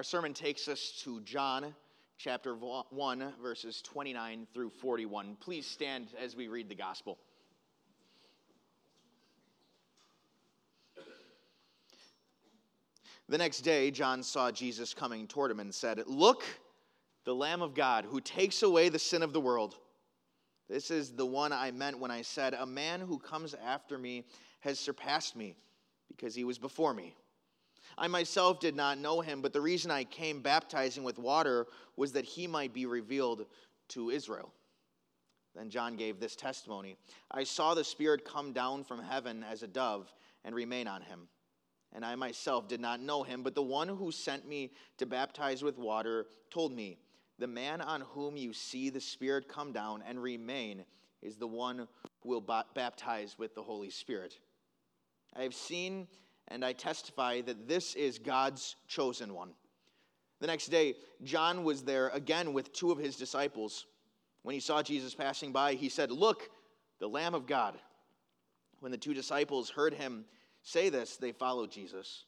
Our sermon takes us to John chapter 1, verses 29 through 41. Please stand as we read the gospel. The next day, John saw Jesus coming toward him and said, Look, the Lamb of God who takes away the sin of the world. This is the one I meant when I said, A man who comes after me has surpassed me because he was before me. I myself did not know him, but the reason I came baptizing with water was that he might be revealed to Israel. Then John gave this testimony I saw the Spirit come down from heaven as a dove and remain on him. And I myself did not know him, but the one who sent me to baptize with water told me, The man on whom you see the Spirit come down and remain is the one who will baptize with the Holy Spirit. I have seen and I testify that this is God's chosen one. The next day, John was there again with two of his disciples. When he saw Jesus passing by, he said, Look, the Lamb of God. When the two disciples heard him say this, they followed Jesus.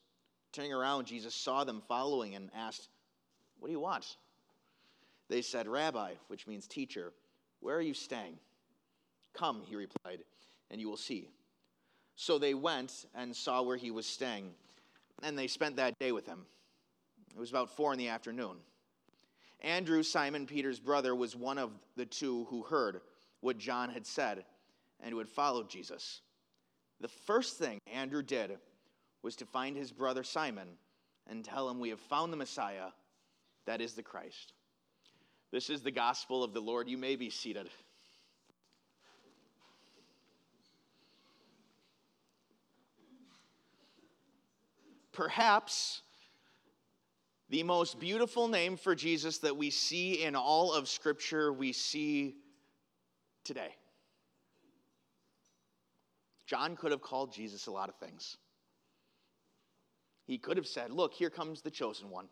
Turning around, Jesus saw them following and asked, What do you want? They said, Rabbi, which means teacher, where are you staying? Come, he replied, and you will see. So they went and saw where he was staying, and they spent that day with him. It was about four in the afternoon. Andrew, Simon Peter's brother, was one of the two who heard what John had said and who had followed Jesus. The first thing Andrew did was to find his brother Simon and tell him, We have found the Messiah, that is the Christ. This is the gospel of the Lord. You may be seated. Perhaps the most beautiful name for Jesus that we see in all of Scripture, we see today. John could have called Jesus a lot of things. He could have said, Look, here comes the chosen one.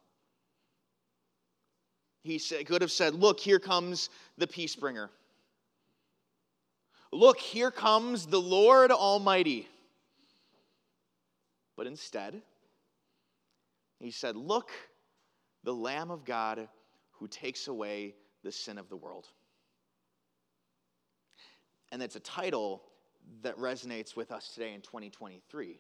He could have said, Look, here comes the peace bringer. Look, here comes the Lord Almighty. But instead, he said, Look, the Lamb of God who takes away the sin of the world. And it's a title that resonates with us today in 2023.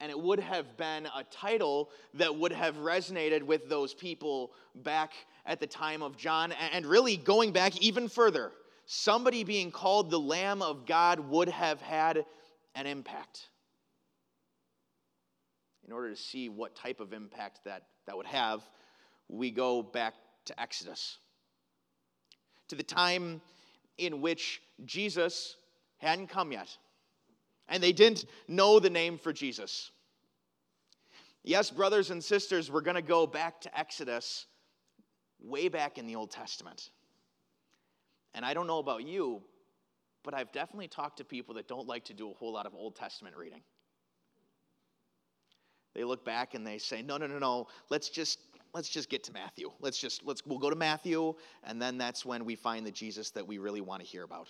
And it would have been a title that would have resonated with those people back at the time of John, and really going back even further. Somebody being called the Lamb of God would have had an impact in order to see what type of impact that, that would have, we go back to Exodus, to the time in which Jesus hadn't come yet, and they didn't know the name for Jesus. Yes, brothers and sisters, we're going to go back to Exodus way back in the Old Testament. And I don't know about you, but I've definitely talked to people that don't like to do a whole lot of Old Testament reading. They look back and they say, no, no, no, no, let's just let's just get to Matthew. Let's just let's we'll go to Matthew, and then that's when we find the Jesus that we really want to hear about.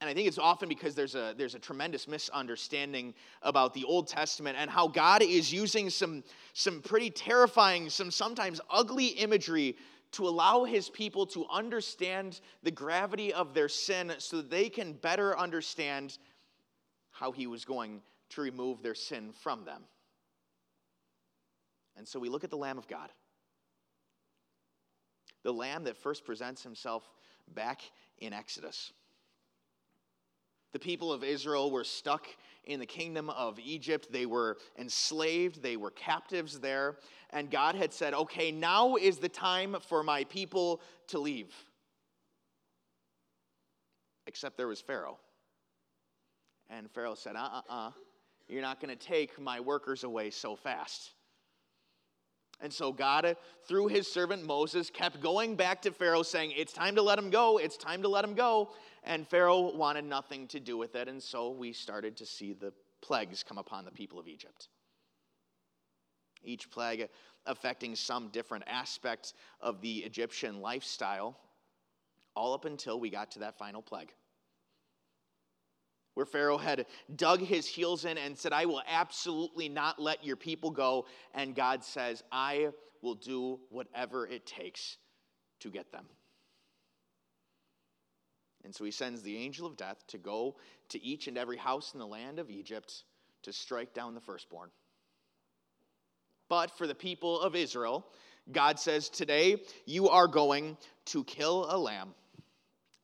And I think it's often because there's a there's a tremendous misunderstanding about the Old Testament and how God is using some some pretty terrifying, some sometimes ugly imagery to allow his people to understand the gravity of their sin so that they can better understand how he was going to remove their sin from them. And so we look at the Lamb of God, the Lamb that first presents himself back in Exodus. The people of Israel were stuck in the kingdom of Egypt. They were enslaved, they were captives there. And God had said, okay, now is the time for my people to leave. Except there was Pharaoh. And Pharaoh said, uh uh uh, you're not going to take my workers away so fast. And so God, uh, through his servant Moses, kept going back to Pharaoh saying, It's time to let him go. It's time to let him go. And Pharaoh wanted nothing to do with it. And so we started to see the plagues come upon the people of Egypt. Each plague uh, affecting some different aspect of the Egyptian lifestyle, all up until we got to that final plague. Where Pharaoh had dug his heels in and said, I will absolutely not let your people go. And God says, I will do whatever it takes to get them. And so he sends the angel of death to go to each and every house in the land of Egypt to strike down the firstborn. But for the people of Israel, God says, Today you are going to kill a lamb,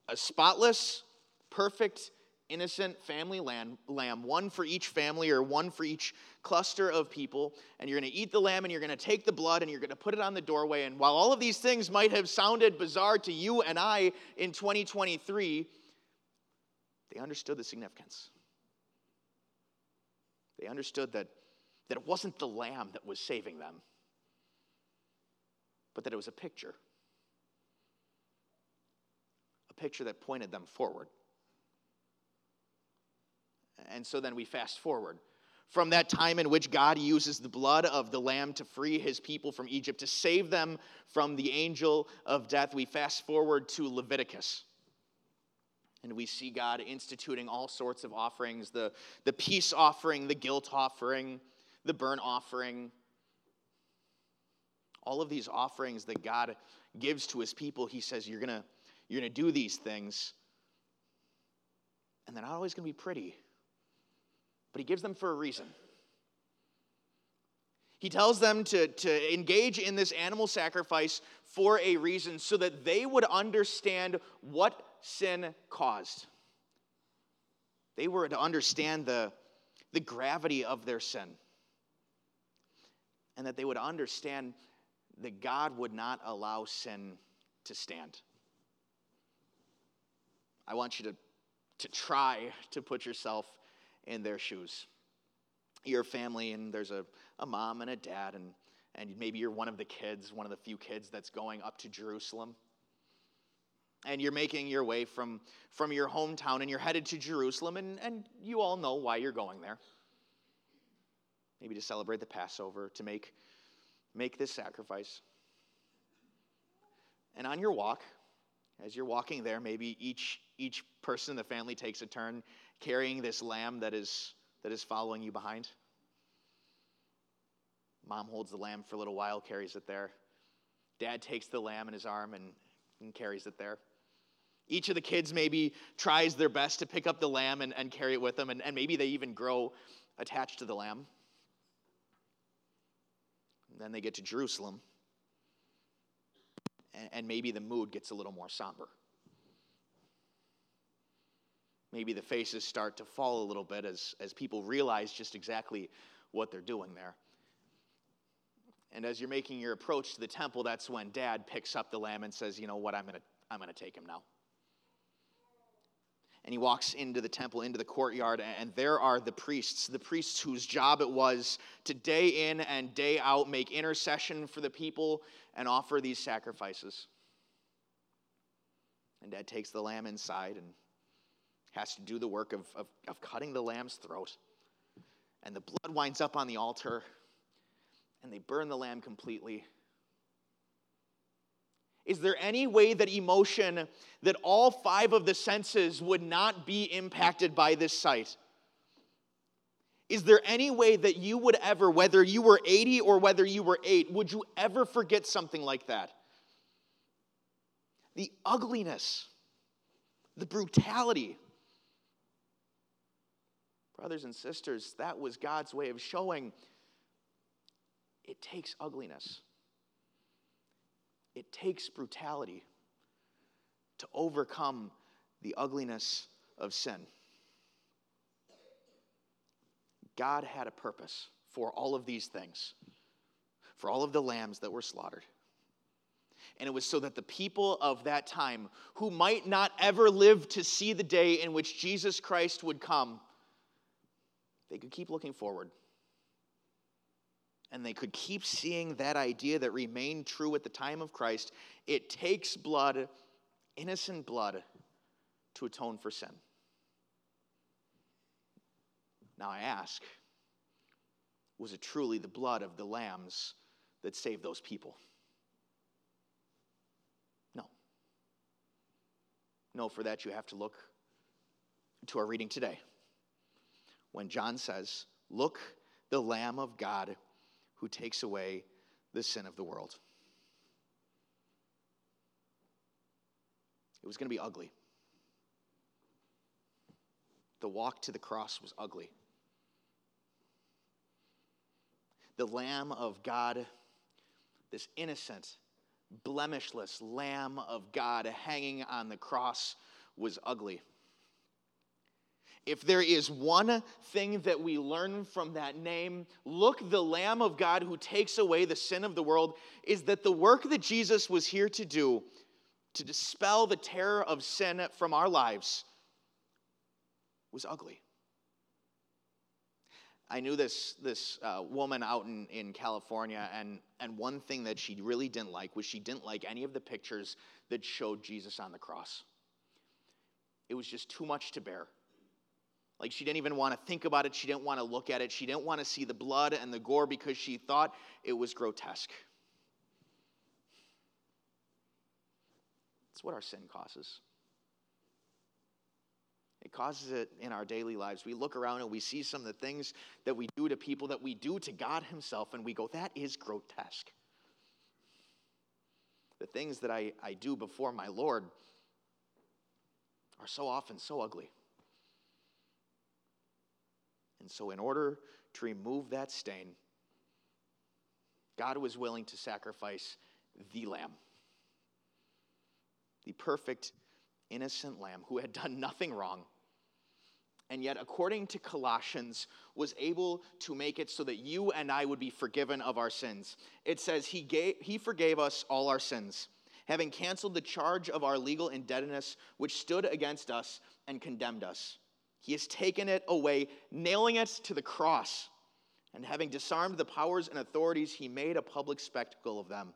a spotless, perfect, innocent family lamb, lamb, one for each family or one for each cluster of people. And you're going to eat the lamb and you're going to take the blood and you're going to put it on the doorway. And while all of these things might have sounded bizarre to you and I in 2023, they understood the significance. They understood that, that it wasn't the lamb that was saving them, but that it was a picture. A picture that pointed them forward. And so then we fast forward from that time in which God uses the blood of the lamb to free his people from Egypt, to save them from the angel of death. We fast forward to Leviticus. And we see God instituting all sorts of offerings the, the peace offering, the guilt offering, the burnt offering. All of these offerings that God gives to his people, he says, You're going you're going to do these things. And they're not always going to be pretty but he gives them for a reason. He tells them to, to engage in this animal sacrifice for a reason so that they would understand what sin caused. They were to understand the, the gravity of their sin. And that they would understand that God would not allow sin to stand. I want you to, to try to put yourself in their shoes. Your family, and there's a, a mom and a dad, and, and maybe you're one of the kids, one of the few kids that's going up to Jerusalem. And you're making your way from, from your hometown and you're headed to Jerusalem, and, and you all know why you're going there. Maybe to celebrate the Passover, to make, make this sacrifice. And on your walk, as you're walking there, maybe each, each person in the family takes a turn carrying this lamb that is, that is following you behind. Mom holds the lamb for a little while, carries it there. Dad takes the lamb in his arm and, and carries it there. Each of the kids maybe tries their best to pick up the lamb and, and carry it with them, and, and maybe they even grow attached to the lamb. And then they get to Jerusalem, and, and maybe the mood gets a little more somber maybe the faces start to fall a little bit as, as people realize just exactly what they're doing there. And as you're making your approach to the temple, that's when dad picks up the lamb and says, You know what? I'm going to I'm going to take him now. And he walks into the temple, into the courtyard, and there are the priests, the priests whose job it was to day in and day out make intercession for the people and offer these sacrifices. And dad takes the lamb inside and has to do the work of, of, of cutting the lamb's throat. And the blood winds up on the altar, and they burn the lamb completely. Is there any way that emotion, that all five of the senses would not be impacted by this sight? Is there any way that you would ever, whether you were 80 or whether you were 8, would you ever forget something like that? The ugliness, the brutality, Brothers and sisters, that was God's way of showing it takes ugliness, it takes brutality to overcome the ugliness of sin. God had a purpose for all of these things, for all of the lambs that were slaughtered. And it was so that the people of that time, who might not ever live to see the day in which Jesus Christ would come, they could keep looking forward. And they could keep seeing that idea that remained true at the time of Christ. It takes blood, innocent blood, to atone for sin. Now I ask, was it truly the blood of the lambs that saved those people? No. No, for that you have to look to our reading today when John says, Look, the Lamb of God who takes away the sin of the world. It was going to be ugly. The walk to the cross was ugly. The Lamb of God, this innocent, blemishless Lamb of God hanging on the cross, was ugly. If there is one thing that we learn from that name, look, the Lamb of God who takes away the sin of the world, is that the work that Jesus was here to do, to dispel the terror of sin from our lives, was ugly. I knew this, this uh, woman out in, in California, and, and one thing that she really didn't like was she didn't like any of the pictures that showed Jesus on the cross. It was just too much to bear. Like she didn't even want to think about it. She didn't want to look at it. She didn't want to see the blood and the gore because she thought it was grotesque. It's what our sin causes. It causes it in our daily lives. We look around and we see some of the things that we do to people that we do to God Himself, and we go, that is grotesque. The things that I, I do before my Lord are so often so ugly. And so, in order to remove that stain, God was willing to sacrifice the lamb, the perfect, innocent lamb who had done nothing wrong. And yet, according to Colossians, was able to make it so that you and I would be forgiven of our sins. It says, He, gave, he forgave us all our sins, having canceled the charge of our legal indebtedness, which stood against us and condemned us. He has taken it away, nailing it to the cross. And having disarmed the powers and authorities, he made a public spectacle of them,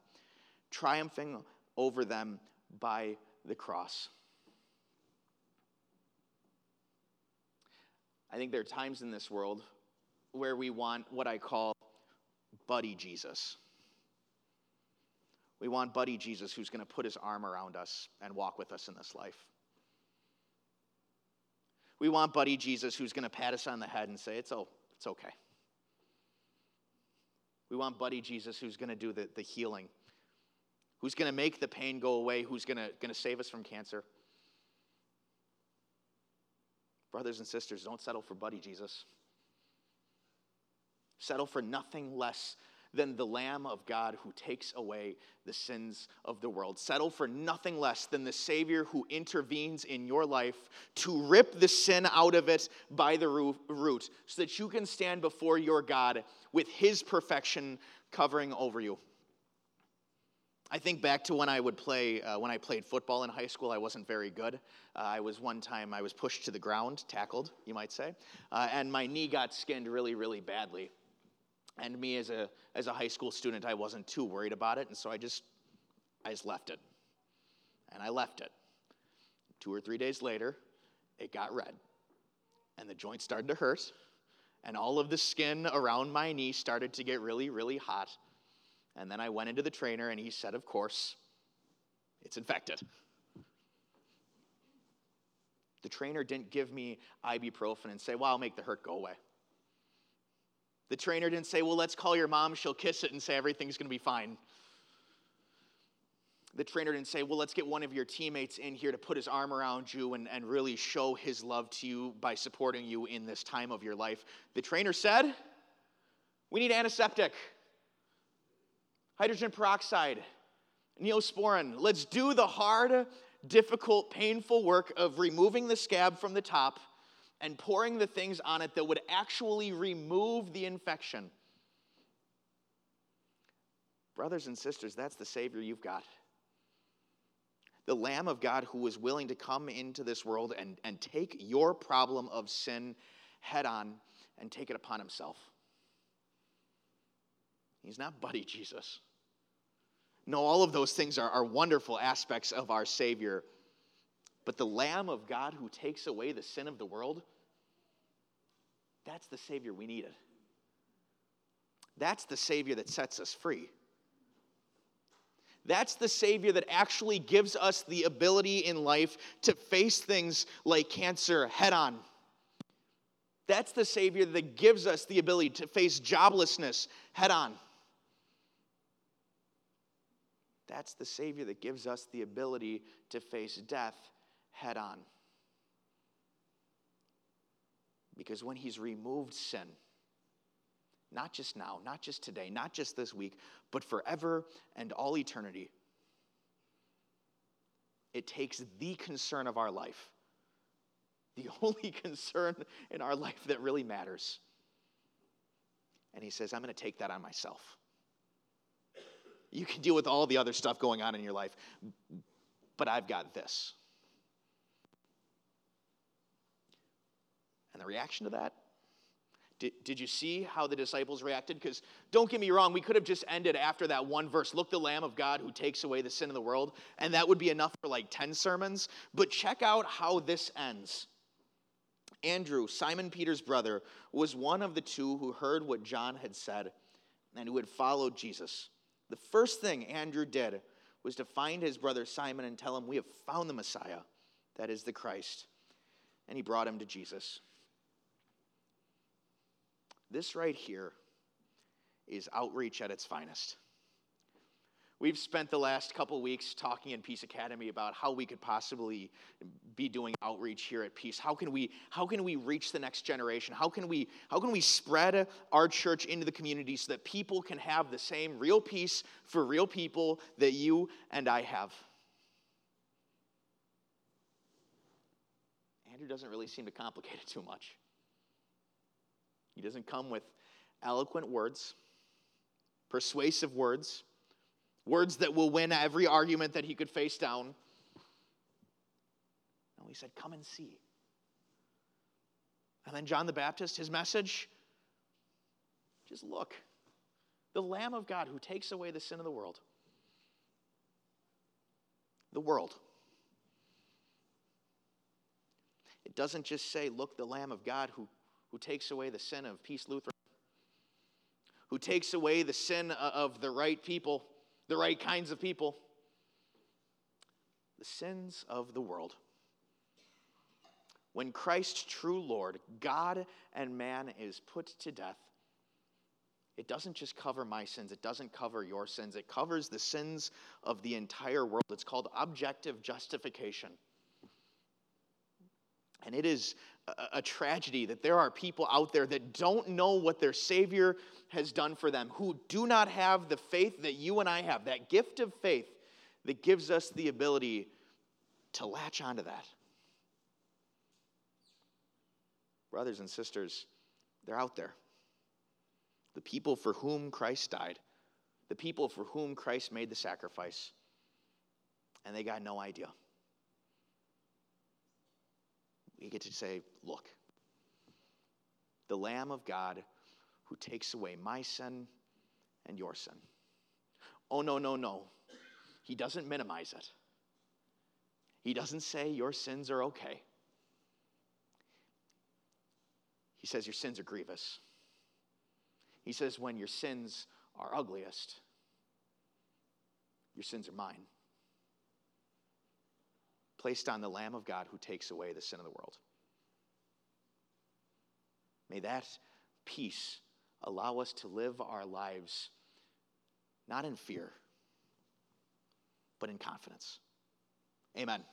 triumphing over them by the cross. I think there are times in this world where we want what I call buddy Jesus. We want buddy Jesus who's going to put his arm around us and walk with us in this life. We want buddy Jesus who's going to pat us on the head and say, it's, oh, it's okay. We want buddy Jesus who's going to do the, the healing, who's going to make the pain go away, who's going to save us from cancer. Brothers and sisters, don't settle for buddy Jesus. Settle for nothing less than the Lamb of God who takes away the sins of the world. Settle for nothing less than the Savior who intervenes in your life to rip the sin out of it by the root so that you can stand before your God with His perfection covering over you. I think back to when I would play, uh, when I played football in high school, I wasn't very good. Uh, I was one time, I was pushed to the ground, tackled, you might say, uh, and my knee got skinned really, really badly. And me as a, as a high school student, I wasn't too worried about it, and so I just, I just left it. And I left it. Two or three days later, it got red, and the joint started to hurt, and all of the skin around my knee started to get really, really hot. And then I went into the trainer, and he said, Of course, it's infected. The trainer didn't give me ibuprofen and say, Well, I'll make the hurt go away. The trainer didn't say, Well, let's call your mom, she'll kiss it and say everything's going to be fine. The trainer didn't say, Well, let's get one of your teammates in here to put his arm around you and, and really show his love to you by supporting you in this time of your life. The trainer said, We need antiseptic, hydrogen peroxide, neosporin. Let's do the hard, difficult, painful work of removing the scab from the top and pouring the things on it that would actually remove the infection. Brothers and sisters, that's the Savior you've got. The Lamb of God who was willing to come into this world and, and take your problem of sin head on and take it upon himself. He's not buddy Jesus. No, all of those things are, are wonderful aspects of our Savior. But the Lamb of God who takes away the sin of the world, that's the Savior we needed. That's the Savior that sets us free. That's the Savior that actually gives us the ability in life to face things like cancer head on. That's the Savior that gives us the ability to face joblessness head on. That's the Savior that gives us the ability to face death head on. Because when He's removed sin, not just now, not just today, not just this week, but forever and all eternity, it takes the concern of our life, the only concern in our life that really matters. And He says, I'm going to take that on myself. You can deal with all the other stuff going on in your life, but I've got this. And the reaction to that? Did, did you see how the disciples reacted? Because don't get me wrong, we could have just ended after that one verse Look, the Lamb of God who takes away the sin of the world, and that would be enough for like 10 sermons. But check out how this ends. Andrew, Simon Peter's brother, was one of the two who heard what John had said and who had followed Jesus. The first thing Andrew did was to find his brother Simon and tell him, We have found the Messiah, that is the Christ. And he brought him to Jesus. This right here is outreach at its finest. We've spent the last couple weeks talking in Peace Academy about how we could possibly be doing outreach here at Peace. How can we how can we reach the next generation? How can we how can we spread our church into the community so that people can have the same real peace for real people that you and I have? Andrew doesn't really seem to complicate it too much. He doesn't come with eloquent words, persuasive words words that will win every argument that he could face down. No, he said, Come and see. And then John the Baptist, his message just look. The Lamb of God who takes away the sin of the world. The world. It doesn't just say, Look, the Lamb of God who, who takes away the sin of Peace Lutheran, who takes away the sin of the right people the right kinds of people. The sins of the world. When Christ, true Lord, God and man, is put to death, it doesn't just cover my sins, it doesn't cover your sins, it covers the sins of the entire world. It's called objective justification. And it is a, tragedy that there are people out there that don't know what their Savior has done for them, who do not have the faith that you and I have, that gift of faith that gives us the ability to latch onto that. Brothers and sisters, they're out there. The people for whom Christ died, the people for whom Christ made the sacrifice, and they got no idea we get to say, Look, the Lamb of God who takes away my sin and your sin. Oh, no, no, no. He doesn't minimize it. He doesn't say your sins are okay. He says your sins are grievous. He says when your sins are ugliest, your sins are mine placed on the Lamb of God who takes away the sin of the world. May that peace allow us to live our lives not in fear, but in confidence. Amen.